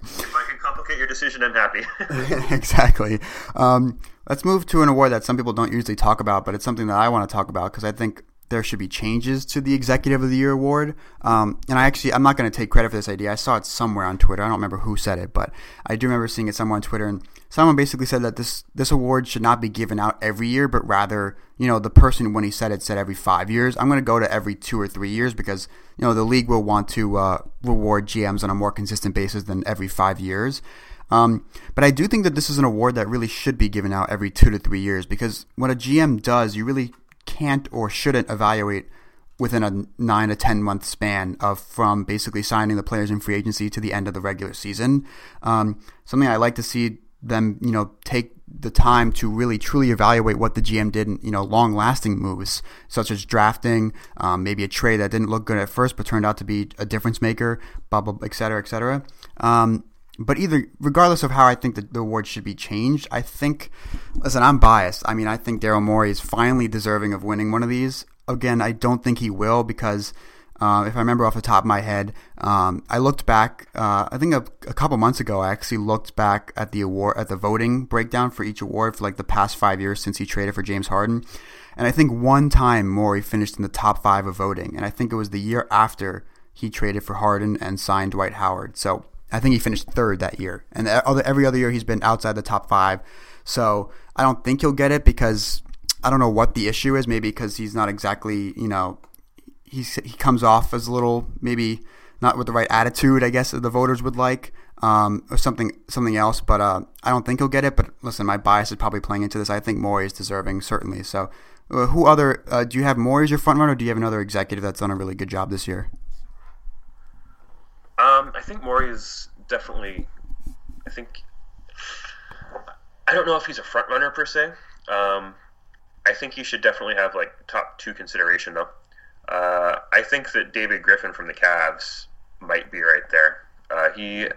complicate your decision and happy. exactly. Um, let's move to an award that some people don't usually talk about, but it's something that I want to talk about because I think there should be changes to the Executive of the Year award. Um, and I actually, I'm not going to take credit for this idea. I saw it somewhere on Twitter. I don't remember who said it, but I do remember seeing it somewhere on Twitter. And someone basically said that this this award should not be given out every year, but rather, you know, the person when he said it said every five years. I'm going to go to every two or three years because you know the league will want to uh, reward GMs on a more consistent basis than every five years. Um, but I do think that this is an award that really should be given out every two to three years because what a GM does, you really can't or shouldn't evaluate within a nine to ten month span of from basically signing the players in free agency to the end of the regular season. Um, something I like to see them, you know, take the time to really truly evaluate what the GM did in you know long lasting moves such as drafting, um, maybe a trade that didn't look good at first but turned out to be a difference maker, blah blah, et cetera, et cetera. Um, but either, regardless of how I think the, the award should be changed, I think, listen, I'm biased. I mean, I think Daryl Morey is finally deserving of winning one of these. Again, I don't think he will because uh, if I remember off the top of my head, um, I looked back. Uh, I think a, a, couple months ago, I actually looked back at the award at the voting breakdown for each award for like the past five years since he traded for James Harden, and I think one time Morey finished in the top five of voting, and I think it was the year after he traded for Harden and signed Dwight Howard. So I think he finished third that year, and every other year he's been outside the top five. So I don't think he'll get it because I don't know what the issue is. Maybe because he's not exactly you know he's, he comes off as a little maybe not with the right attitude, I guess that the voters would like, um, or something something else. But uh, I don't think he'll get it. But listen, my bias is probably playing into this. I think Morey is deserving certainly. So, uh, who other uh, do you have Morey as your front runner? or Do you have another executive that's done a really good job this year? Um, I think Morey is definitely. I think. I don't know if he's a front runner per se. Um, I think he should definitely have like top two consideration though. Uh, I think that David Griffin from the Cavs might be right there. Uh, he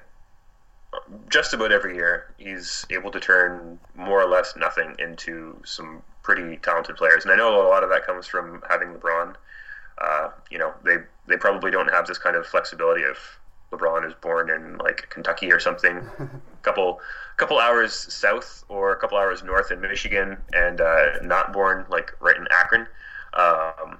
just about every year he's able to turn more or less nothing into some pretty talented players, and I know a lot of that comes from having LeBron. Uh, you know, they they probably don't have this kind of flexibility if LeBron is born in like Kentucky or something, a couple couple hours south or a couple hours north in Michigan, and uh, not born like right in Akron. Um,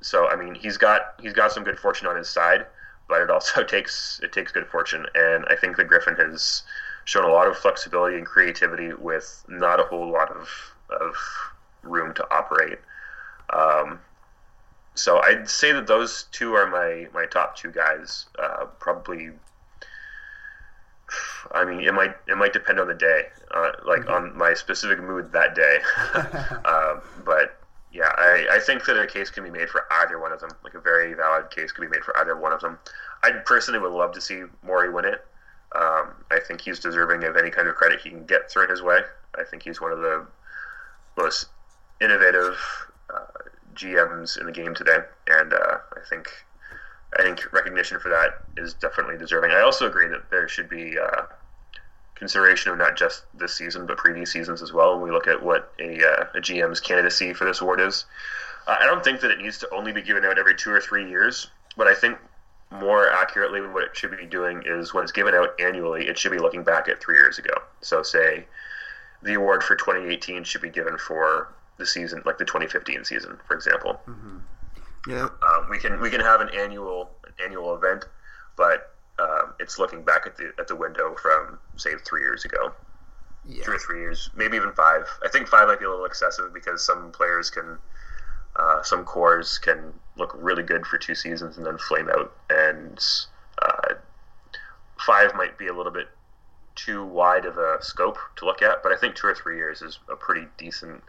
so I mean, he's got he's got some good fortune on his side, but it also takes it takes good fortune, and I think the Griffin has shown a lot of flexibility and creativity with not a whole lot of of room to operate. Um, so I'd say that those two are my my top two guys. Uh, probably. I mean, it might it might depend on the day, uh, like mm-hmm. on my specific mood that day. uh, but yeah, I, I think that a case can be made for either one of them. Like a very valid case can be made for either one of them. I personally would love to see Morey win it. Um, I think he's deserving of any kind of credit he can get thrown his way. I think he's one of the most innovative uh, GMs in the game today, and uh, I think I think recognition for that is definitely deserving. I also agree that there should be uh, consideration of not just this season but previous seasons as well. When we look at what a, uh, a GM's candidacy for this award is, uh, I don't think that it needs to only be given out every two or three years, but I think more accurately what it should be doing is when it's given out annually, it should be looking back at three years ago. So, say the award for 2018 should be given for the season, like the 2015 season, for example. Mm-hmm. Yeah, um, we can we can have an annual an annual event, but um, it's looking back at the at the window from say three years ago, yeah. two or three years, maybe even five. I think five might be a little excessive because some players can, uh, some cores can look really good for two seasons and then flame out, and uh, five might be a little bit too wide of a scope to look at. But I think two or three years is a pretty decent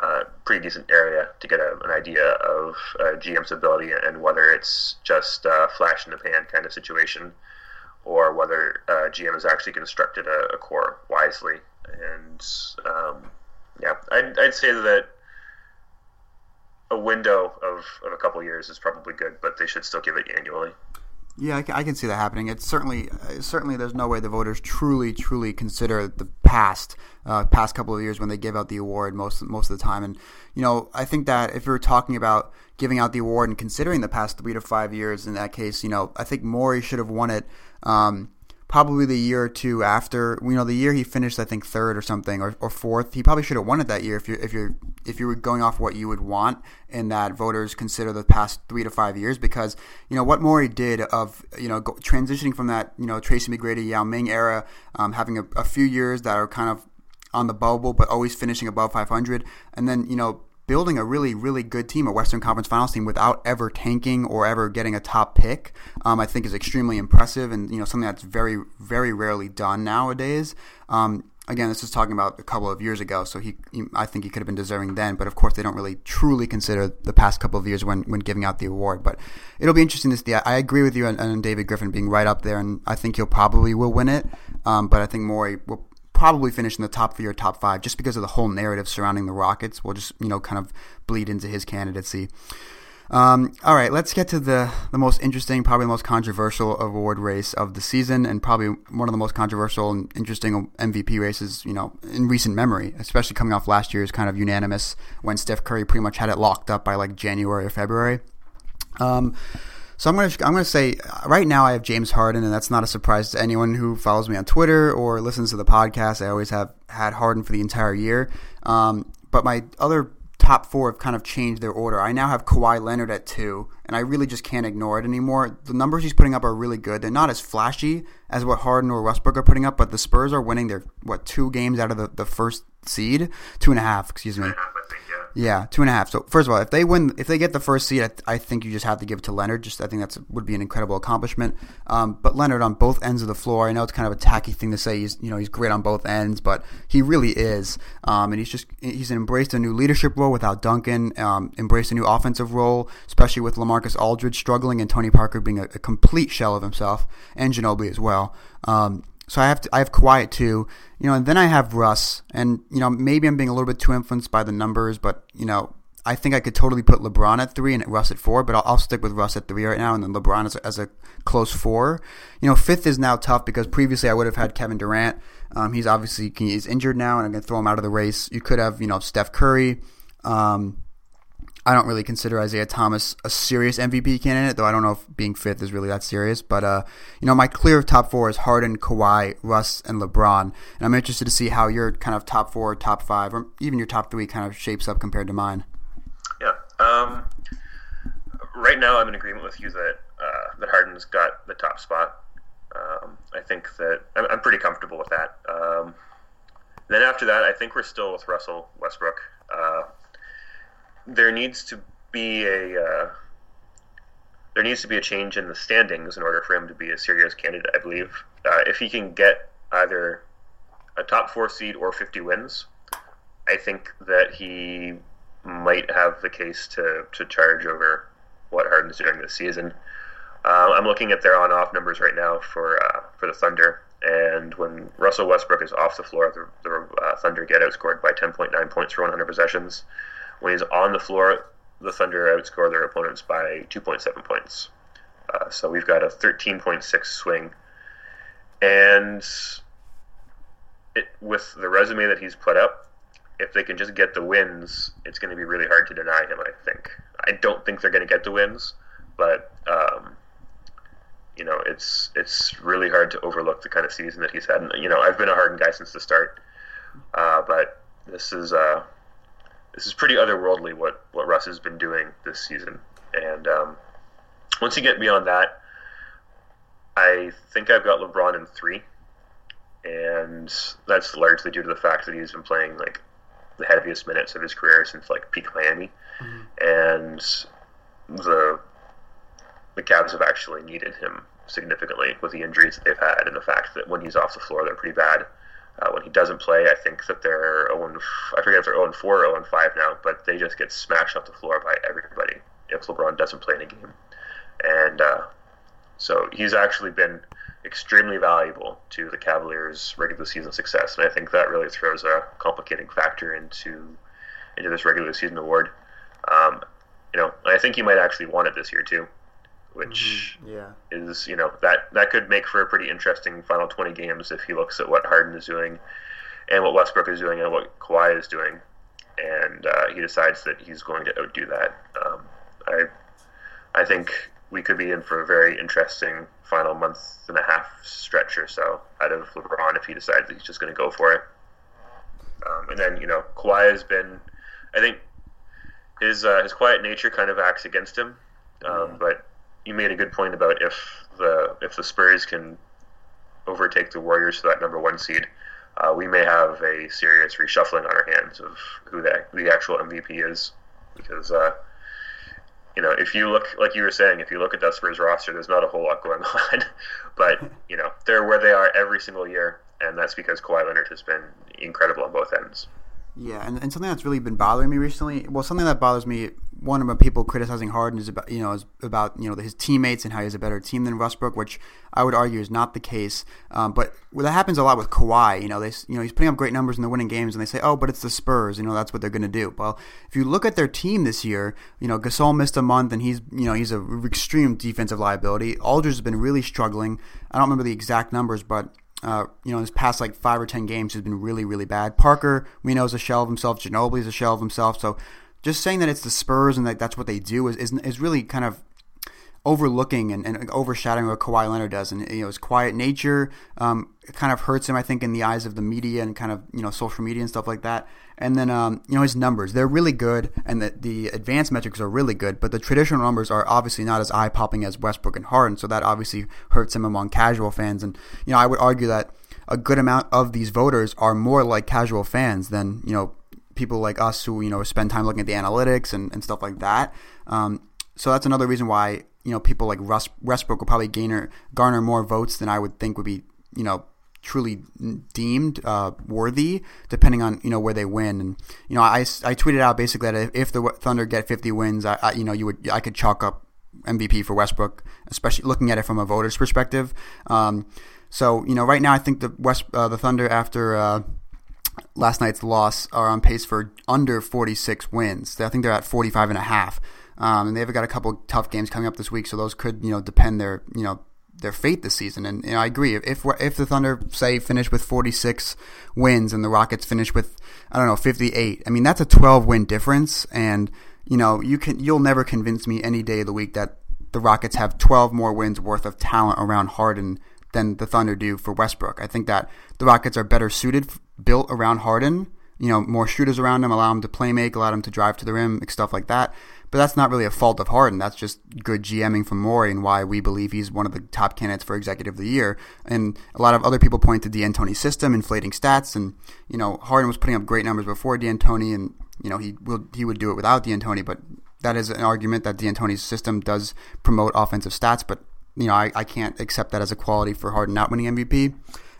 uh, pretty decent area to get a, an idea of uh, GM's ability and whether it's just a flash in the pan kind of situation or whether uh, GM has actually constructed a, a core wisely. And um, yeah, I'd, I'd say that a window of, of a couple years is probably good, but they should still give it annually. Yeah, I I can see that happening. It's certainly uh, certainly there's no way the voters truly truly consider the past uh, past couple of years when they give out the award most most of the time. And you know, I think that if you're talking about giving out the award and considering the past three to five years, in that case, you know, I think Morey should have won it. Um, probably the year or two after, you know, the year he finished, I think third or something, or, or fourth. He probably should have won it that year if you if you're if you were going off what you would want, and that voters consider the past three to five years, because you know what Morey did of you know go, transitioning from that you know Tracy McGrady, Yao Ming era, um, having a, a few years that are kind of on the bubble, but always finishing above 500, and then you know building a really, really good team, a Western Conference Finals team, without ever tanking or ever getting a top pick, um, I think is extremely impressive, and you know something that's very, very rarely done nowadays. Um, again, this is talking about a couple of years ago, so he, he, I think he could have been deserving then. But of course, they don't really truly consider the past couple of years when when giving out the award. But it'll be interesting to see. I agree with you on, David Griffin being right up there, and I think he'll probably will win it. Um, but I think Morey will probably finish in the top three or top five just because of the whole narrative surrounding the Rockets. Will just you know kind of bleed into his candidacy. Um, all right, let's get to the, the most interesting, probably the most controversial award race of the season, and probably one of the most controversial and interesting MVP races, you know, in recent memory, especially coming off last year's kind of unanimous when Steph Curry pretty much had it locked up by like January or February. Um, so I'm gonna I'm gonna say right now I have James Harden, and that's not a surprise to anyone who follows me on Twitter or listens to the podcast. I always have had Harden for the entire year. Um, but my other top four have kind of changed their order. I now have Kawhi Leonard at two, and I really just can't ignore it anymore. The numbers he's putting up are really good. They're not as flashy as what Harden or Westbrook are putting up, but the Spurs are winning their what two games out of the, the first seed, two and a half, excuse me. Yeah, two and a half. So first of all, if they win, if they get the first seed, I, I think you just have to give it to Leonard. Just I think that's would be an incredible accomplishment. Um, but Leonard on both ends of the floor. I know it's kind of a tacky thing to say. He's you know he's great on both ends, but he really is. Um, and he's just he's embraced a new leadership role without Duncan. Um, embraced a new offensive role, especially with LaMarcus Aldridge struggling and Tony Parker being a, a complete shell of himself, and Ginobili as well. Um, so I have to, I have Kawhi too, you know, and then I have Russ, and you know maybe I'm being a little bit too influenced by the numbers, but you know I think I could totally put LeBron at three and Russ at four, but I'll, I'll stick with Russ at three right now, and then LeBron as a, as a, close four. You know, fifth is now tough because previously I would have had Kevin Durant. Um, he's obviously he's injured now, and I'm going to throw him out of the race. You could have you know Steph Curry. Um, I don't really consider Isaiah Thomas a serious MVP candidate, though I don't know if being fifth is really that serious. But uh, you know, my clear top four is Harden, Kawhi, Russ, and LeBron, and I'm interested to see how your kind of top four, top five, or even your top three kind of shapes up compared to mine. Yeah. Um, right now, I'm in agreement with you that uh, that Harden's got the top spot. Um, I think that I'm, I'm, pretty comfortable with that. Um, then after that, I think we're still with Russell Westbrook. Uh, there needs to be a uh, there needs to be a change in the standings in order for him to be a serious candidate. I believe uh, if he can get either a top four seed or 50 wins, I think that he might have the case to, to charge over what Harden's doing this season. Uh, I'm looking at their on-off numbers right now for uh, for the Thunder, and when Russell Westbrook is off the floor, the, the uh, Thunder get outscored by 10.9 points for 100 possessions. When he's on the floor, the Thunder outscore their opponents by 2.7 points. Uh, so we've got a 13.6 swing. And it, with the resume that he's put up, if they can just get the wins, it's going to be really hard to deny him, I think. I don't think they're going to get the wins, but. Um, you know, it's it's really hard to overlook the kind of season that he's had. And, you know, I've been a Harden guy since the start, uh, but this is uh, this is pretty otherworldly what what Russ has been doing this season. And um, once you get beyond that, I think I've got LeBron in three, and that's largely due to the fact that he's been playing like the heaviest minutes of his career since like peak Miami, mm-hmm. and the the Cavs have actually needed him significantly with the injuries that they've had and the fact that when he's off the floor they're pretty bad. Uh, when he doesn't play, I think that they're 0 I forget if they're 0 4 or 0 5 now, but they just get smashed off the floor by everybody if LeBron doesn't play in a game. And uh, so he's actually been extremely valuable to the Cavaliers' regular season success, and I think that really throws a complicating factor into into this regular season award. Um, you know, I think he might actually want it this year too which mm-hmm. yeah. is you know that that could make for a pretty interesting final 20 games if he looks at what Harden is doing and what Westbrook is doing and what Kawhi is doing, and uh, he decides that he's going to outdo that. Um, I I think we could be in for a very interesting final month and a half stretch or so out of LeBron if he decides that he's just going to go for it. Um, and then you know Kawhi has been, I think his uh, his quiet nature kind of acts against him, um, yeah. but you made a good point about if the if the Spurs can overtake the Warriors for that number one seed, uh, we may have a serious reshuffling on our hands of who the the actual MVP is, because uh, you know if you look like you were saying, if you look at that Spurs roster, there's not a whole lot going on, but you know they're where they are every single year, and that's because Kawhi Leonard has been incredible on both ends. Yeah, and, and something that's really been bothering me recently, well, something that bothers me one of the people criticizing Harden is about you know is about you know his teammates and how he has a better team than Westbrook, which I would argue is not the case. Um, but that happens a lot with Kawhi. You know, they you know he's putting up great numbers and they're winning games, and they say, oh, but it's the Spurs. You know, that's what they're going to do. Well, if you look at their team this year, you know Gasol missed a month, and he's you know he's an extreme defensive liability. Aldridge has been really struggling. I don't remember the exact numbers, but uh, you know, in his past like five or ten games has been really, really bad. Parker, we know, is a shell of himself. Ginobili is a shell of himself. So just saying that it's the Spurs and that that's what they do is is, is really kind of overlooking and, and, overshadowing what Kawhi Leonard does. And you know, his quiet nature um, kind of hurts him, I think, in the eyes of the media and kind of you know social media and stuff like that. And then um, you know his numbers, they're really good, and the the advanced metrics are really good, but the traditional numbers are obviously not as eye popping as Westbrook and Harden. So that obviously hurts him among casual fans. And you know, I would argue that a good amount of these voters are more like casual fans than you know people like us who you know spend time looking at the analytics and, and stuff like that. Um, so that's another reason why you know people like Russ, Westbrook will probably garner garner more votes than I would think would be you know truly deemed uh, worthy, depending on you know where they win. And you know I, I tweeted out basically that if the Thunder get 50 wins, I, I you know you would I could chalk up MVP for Westbrook, especially looking at it from a voter's perspective. Um, so you know right now I think the West uh, the Thunder after uh, last night's loss are on pace for under 46 wins. I think they're at 45 and a half. Um, and they've got a couple tough games coming up this week, so those could, you know, depend their, you know, their fate this season. And know, I agree. If if the Thunder say finish with 46 wins and the Rockets finish with I don't know 58, I mean that's a 12 win difference. And you know, you can you'll never convince me any day of the week that the Rockets have 12 more wins worth of talent around Harden than the Thunder do for Westbrook. I think that the Rockets are better suited, built around Harden. You know, more shooters around him, allow him to play make, allow him to drive to the rim, stuff like that. But that's not really a fault of Harden. That's just good GMing from Morey and why we believe he's one of the top candidates for Executive of the Year. And a lot of other people point to D'Antoni's system, inflating stats, and you know Harden was putting up great numbers before D'Antoni, and you know he will he would do it without D'Antoni. But that is an argument that D'Antoni's system does promote offensive stats, but you know, I, I can't accept that as a quality for Harden not winning MVP.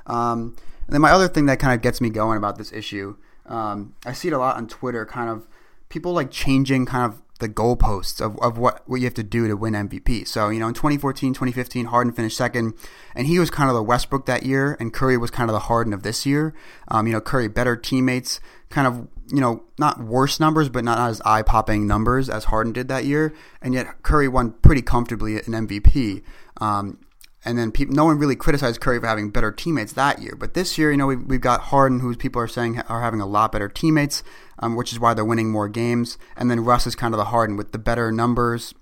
Um, and then my other thing that kind of gets me going about this issue, um, I see it a lot on Twitter, kind of people like changing kind of the goalposts of, of what, what you have to do to win MVP. So, you know, in 2014, 2015, Harden finished second, and he was kind of the Westbrook that year, and Curry was kind of the Harden of this year. Um, you know, Curry better teammates, kind of, you know, not worse numbers, but not as eye popping numbers as Harden did that year. And yet Curry won pretty comfortably an MVP. Um, and then no one really criticized Curry for having better teammates that year. But this year, you know, we've, we've got Harden, who people are saying are having a lot better teammates, um, which is why they're winning more games. And then Russ is kind of the Harden with the better numbers,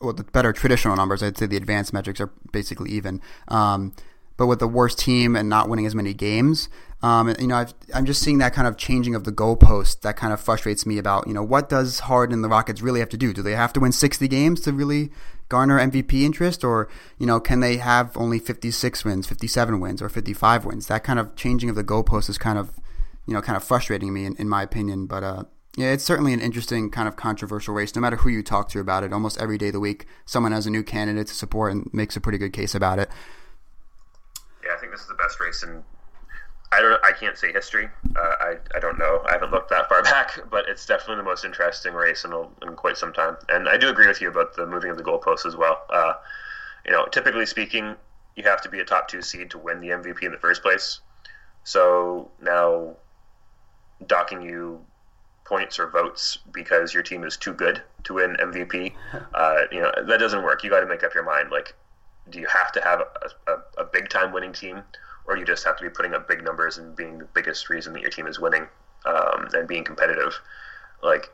well, the better traditional numbers. I'd say the advanced metrics are basically even. Um, but with the worst team and not winning as many games, um, you know, i am just seeing that kind of changing of the goalpost that kind of frustrates me about, you know, what does Harden and the Rockets really have to do? Do they have to win 60 games to really garner MVP interest, or you know, can they have only 56 wins, 57 wins, or 55 wins? That kind of changing of the goalpost is kind of, you know, kind of frustrating me in, in my opinion. But uh, yeah, it's certainly an interesting kind of controversial race. No matter who you talk to about it, almost every day of the week, someone has a new candidate to support and makes a pretty good case about it. Yeah, I think this is the best race in I don't. I can't say history. Uh, I I don't know. I haven't looked that far back, but it's definitely the most interesting race in, in quite some time. And I do agree with you about the moving of the goalposts as well. Uh, you know, typically speaking, you have to be a top two seed to win the MVP in the first place. So now, docking you points or votes because your team is too good to win MVP, uh, you know that doesn't work. You got to make up your mind. Like, do you have to have a, a, a big time winning team? Or you just have to be putting up big numbers and being the biggest reason that your team is winning um, and being competitive. Like,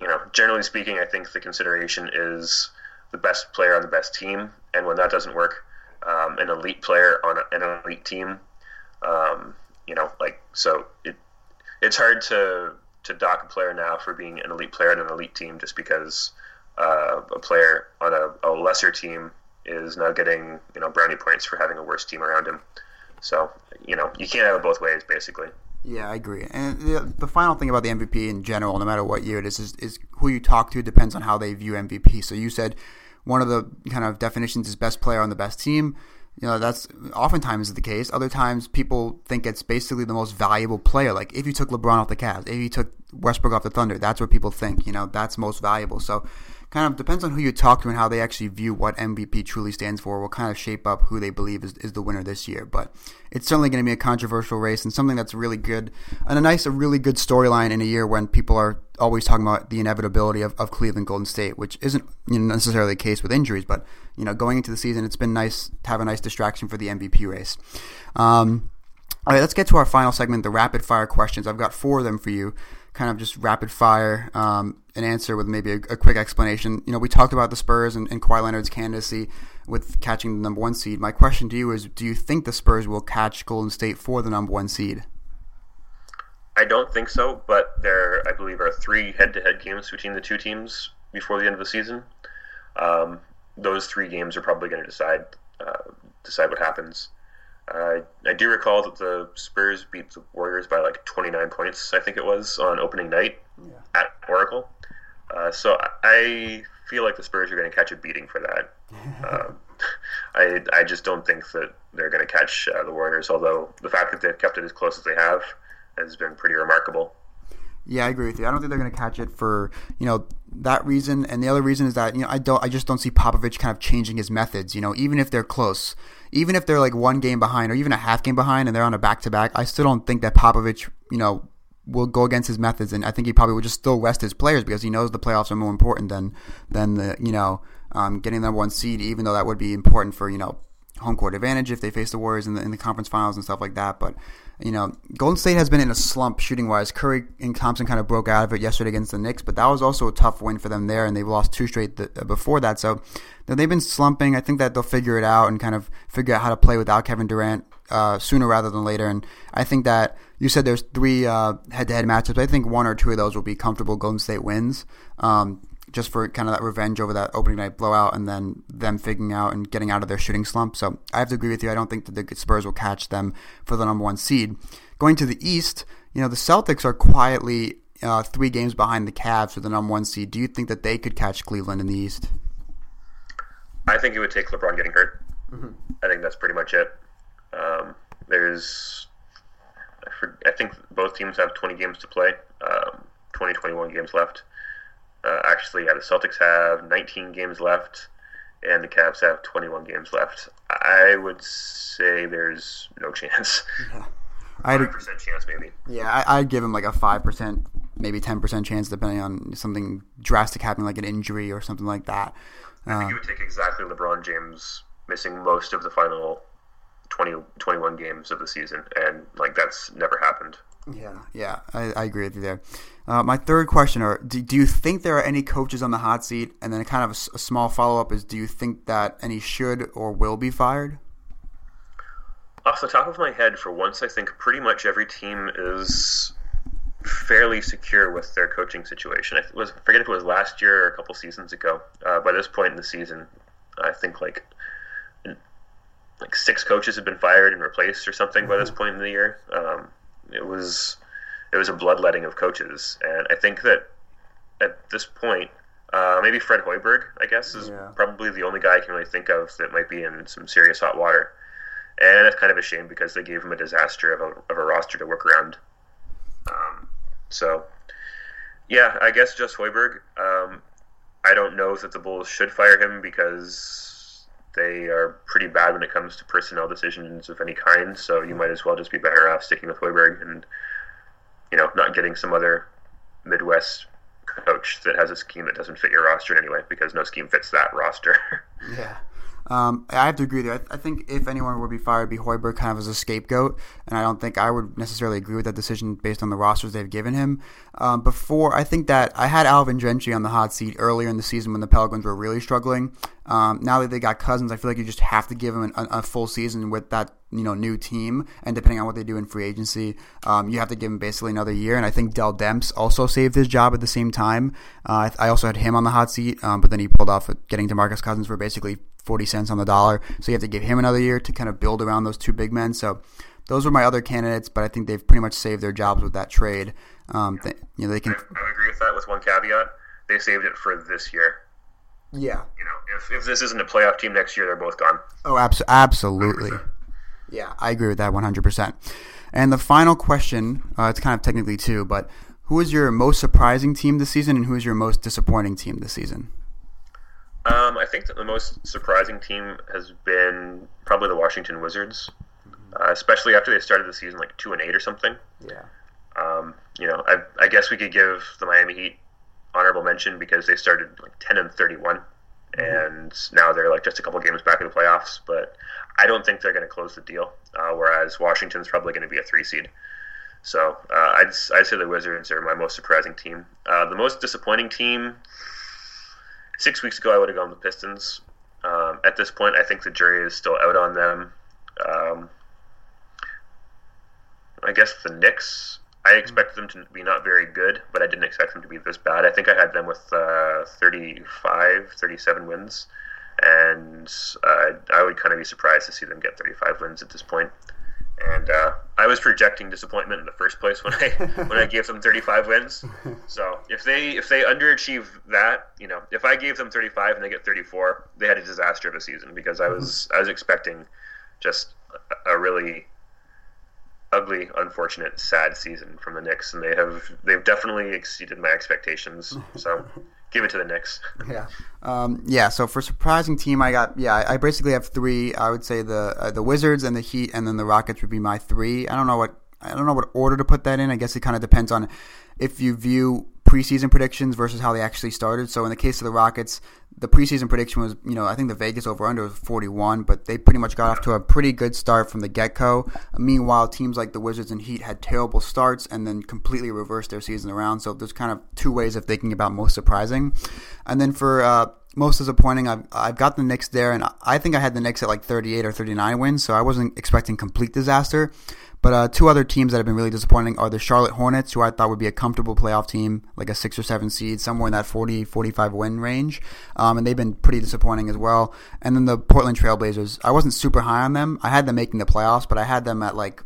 you know, generally speaking, I think the consideration is the best player on the best team, and when that doesn't work, um, an elite player on an elite team. Um, you know, like so it it's hard to to dock a player now for being an elite player on an elite team just because uh, a player on a, a lesser team is now getting you know brownie points for having a worse team around him. So you know you can't have it both ways, basically. Yeah, I agree. And the, the, final thing about the MVP in general, no matter what year it is, is, is who you talk to depends on how they view MVP. So you said one of the kind of definitions is best player on the best team. You know, that's oftentimes the case. Other times, people think it's basically the most valuable player. Like if you took LeBron off the Cavs, if you took Westbrook off the Thunder. That's what people think. You know, that's most valuable. So kind of depends on who you talk to and how they actually view what MVP truly stands for. Will kind of shape up who they believe is, is the winner this year. But it's certainly going to be a controversial race and something that's really good and a nice, a really good storyline in a year when people are always talking about the inevitability of, of Cleveland Golden State, which isn't you know, necessarily the case with injuries, but you know going into the season, it's been nice to have a nice distraction for the MVP race. Um, all right, let's get to our final segment, the rapid fire questions. I've got four of them for you kind of just rapid fire um, an answer with maybe a, a, quick explanation. You know, we talked about the Spurs and, and Kawhi Leonard's candidacy with catching the number one seed. My question to you is: Do you think the Spurs will catch Golden State for the number one seed? I don't think so, but there, I believe, are three head-to-head games between the two teams before the end of the season. Um, those three games are probably going to decide uh, decide what happens. Uh, I do recall that the Spurs beat the Warriors by like 29 points, I think it was, on opening night yeah. at Oracle. Uh, so I feel like the Spurs are going to catch a beating for that. um, I, I just don't think that they're going to catch uh, the Warriors, although the fact that they've kept it as close as they have has been pretty remarkable. Yeah, I agree with you. I don't think they're going to catch it for you know that reason, and the other reason is that you know I don't, I just don't see Popovich kind of changing his methods. You know, even if they're close, even if they're like one game behind or even a half game behind, and they're on a back to back, I still don't think that Popovich, you know, will go against his methods, and I think he probably will just still rest his players because he knows the playoffs are more important than than the you know um, getting the one seed, even though that would be important for you know home court advantage if they face the Warriors in the in the conference finals and stuff like that, but you know, Golden State has been in a slump shooting wise. Curry and Thompson kind of broke out of it yesterday against the Knicks, but that was also a tough win for them there, and they've lost two straight th- before that. So they've been slumping. I think that they'll figure it out and kind of figure out how to play without Kevin Durant uh, sooner rather than later. And I think that you said there's three head to head matchups. I think one or two of those will be comfortable Golden State wins. Um, just for kind of that revenge over that opening night blowout and then them figuring out and getting out of their shooting slump. So I have to agree with you. I don't think that the Spurs will catch them for the number one seed. Going to the East, you know, the Celtics are quietly uh, three games behind the Cavs for the number one seed. Do you think that they could catch Cleveland in the East? I think it would take LeBron getting hurt. Mm-hmm. I think that's pretty much it. Um, there's, I, think both teams have 20 games to play, um, 20, 21 games left. Uh, actually, yeah, the Celtics have 19 games left, and the Cavs have 21 games left. I would say there's no chance. Yeah. Five percent chance, maybe. Yeah, I, would give him like a five percent, maybe ten percent chance, depending on something drastic happening, like an injury or something like that. I think it uh, would take exactly LeBron James missing most of the final 20, 21 games of the season, and like that's never happened. Yeah, yeah, I, I agree with you there. Uh, my third question: Are do, do you think there are any coaches on the hot seat? And then kind of a, a small follow up is: Do you think that any should or will be fired? Off the top of my head, for once, I think pretty much every team is fairly secure with their coaching situation. I was I forget if it was last year or a couple seasons ago. Uh, by this point in the season, I think like like six coaches have been fired and replaced or something by this mm-hmm. point in the year. Um, it was it was a bloodletting of coaches, and I think that at this point, uh, maybe Fred Hoiberg, I guess, is yeah. probably the only guy I can really think of that might be in some serious hot water. And it's kind of a shame because they gave him a disaster of a, of a roster to work around. Um, so, yeah, I guess just Hoiberg. Um, I don't know that the Bulls should fire him because they are pretty bad when it comes to personnel decisions of any kind. So you might as well just be better off sticking with Hoiberg and you know, not getting some other Midwest coach that has a scheme that doesn't fit your roster anyway, because no scheme fits that roster. yeah. Um, I have to agree there. I, I, think if anyone would be fired, be Hoiberg kind of as a scapegoat, and I don't think I would necessarily agree with that decision based on the rosters they've given him. Um, before, I think that I had Alvin Gentry on the hot seat earlier in the season when the Pelicans were really struggling. Um, now that they got Cousins, I feel like you just have to give him an, a, a, full season with that you know new team, and depending on what they do in free agency, um, you have to give him basically another year. And I think Dell Demps also saved his job at the same time. Uh, I, I, also had him on the hot seat, um, but then he pulled off getting DeMarcus Cousins for basically 40 cents on the dollar. So you have to give him another year to kind of build around those two big men. So those were my other candidates, but I think they've pretty much saved their jobs with that trade. Um, they, you know, they can. I agree with that with one caveat. They saved it for this year. Yeah. You know, if, if this isn't a playoff team next year, they're both gone. Oh, abs- absolutely. 100%. Yeah, I agree with that 100%. And the final question, uh, it's kind of technically two, but Who is your most surprising team this season, and who is your most disappointing team this season? Um, I think that the most surprising team has been probably the Washington Wizards, uh, especially after they started the season like two and eight or something. Yeah. Um, you know, I, I guess we could give the Miami Heat honorable mention because they started like ten and thirty-one, mm-hmm. and now they're like just a couple games back in the playoffs. But I don't think they're going to close the deal. Uh, whereas Washington's probably going to be a three seed. So uh, I'd, I'd say the Wizards are my most surprising team. Uh, the most disappointing team, six weeks ago, I would have gone with the Pistons. Um, at this point, I think the jury is still out on them. Um, I guess the Knicks, I expected them to be not very good, but I didn't expect them to be this bad. I think I had them with uh, 35, 37 wins, and uh, I would kind of be surprised to see them get 35 wins at this point. and uh, I was projecting disappointment in the first place when I when I gave them 35 wins. So if they if they underachieve that, you know, if I gave them 35 and they get 34, they had a disaster of a season because I was I was expecting just a really ugly, unfortunate, sad season from the Knicks, and they have they've definitely exceeded my expectations. So give it to the Knicks. yeah, um, yeah. So for surprising team, I got yeah. I basically have three. I would say the uh, the Wizards and the Heat, and then the Rockets would be my three. I don't know what I don't know what order to put that in. I guess it kind of depends on if you view preseason predictions versus how they actually started. So in the case of the Rockets, the preseason prediction was, you know, I think the Vegas over under was 41, but they pretty much got off to a pretty good start from the get go. Meanwhile, teams like the Wizards and Heat had terrible starts and then completely reversed their season around. So there's kind of two ways of thinking about most surprising. And then for uh, most disappointing, I've, I've got the Knicks there, and I think I had the Knicks at like 38 or 39 wins, so I wasn't expecting complete disaster. But uh, two other teams that have been really disappointing are the Charlotte Hornets, who I thought would be a comfortable playoff team, like a six or seven seed, somewhere in that 40, 45 win range. Um, and they've been pretty disappointing as well. And then the Portland Trailblazers, I wasn't super high on them. I had them making the playoffs, but I had them at like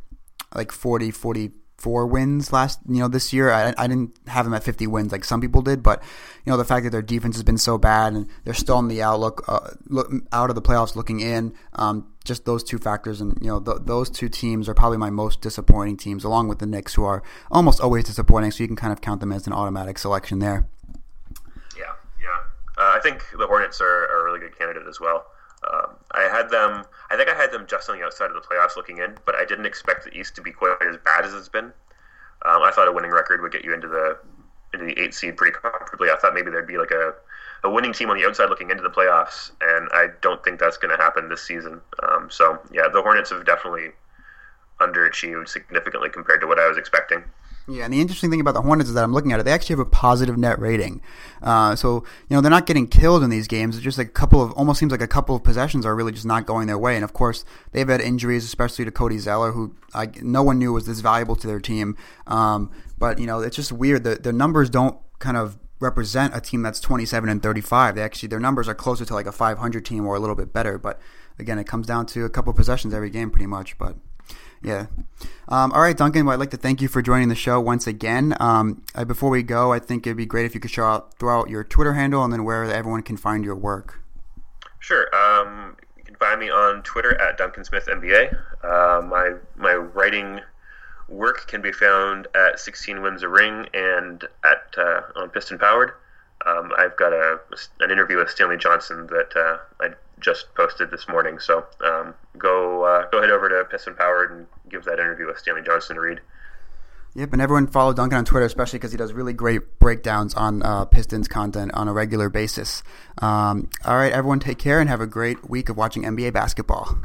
like 40, 40, four wins last, you know, this year. I, I didn't have them at 50 wins like some people did, but you know, the fact that their defense has been so bad and they're still in the outlook, uh, look, out of the playoffs looking in, um, just those two factors, and you know, th- those two teams are probably my most disappointing teams, along with the Knicks, who are almost always disappointing. So you can kind of count them as an automatic selection there. Yeah, yeah. Uh, I think the Hornets are, are a really good candidate as well. Um, I had them. I think I had them just on the outside of the playoffs looking in, but I didn't expect the East to be quite as bad as it's been. Um, I thought a winning record would get you into the into the eight seed pretty comfortably. I thought maybe there'd be like a, a winning team on the outside looking into the playoffs, and I don't think that's going to happen this season. Um, so yeah, the Hornets have definitely underachieved significantly compared to what I was expecting. Yeah, and the interesting thing about the Hornets is that I'm looking at it, they actually have a positive net rating. Uh, so, you know, they're not getting killed in these games. It's just a couple of, almost seems like a couple of possessions are really just not going their way. And of course, they've had injuries, especially to Cody Zeller, who I, no one knew was this valuable to their team. Um, but, you know, it's just weird. The, the numbers don't kind of represent a team that's 27 and 35. They actually, their numbers are closer to like a 500 team or a little bit better. But again, it comes down to a couple of possessions every game pretty much. But, yeah. Um, all right, Duncan. Well, I'd like to thank you for joining the show once again. Um, uh, before we go, I think it'd be great if you could show out, throw out your Twitter handle and then where everyone can find your work. Sure. Um, you can find me on Twitter at Duncan Smith NBA. Uh, my my writing work can be found at 16 Wins a Ring and at uh, on Piston Powered. Um, I've got a an interview with Stanley Johnson that uh, I just posted this morning. So um, go uh, go head over to Piston Powered and give that interview with Stanley Johnson a read. Yep, and everyone follow Duncan on Twitter, especially because he does really great breakdowns on uh, Pistons content on a regular basis. Um, all right, everyone, take care and have a great week of watching NBA basketball.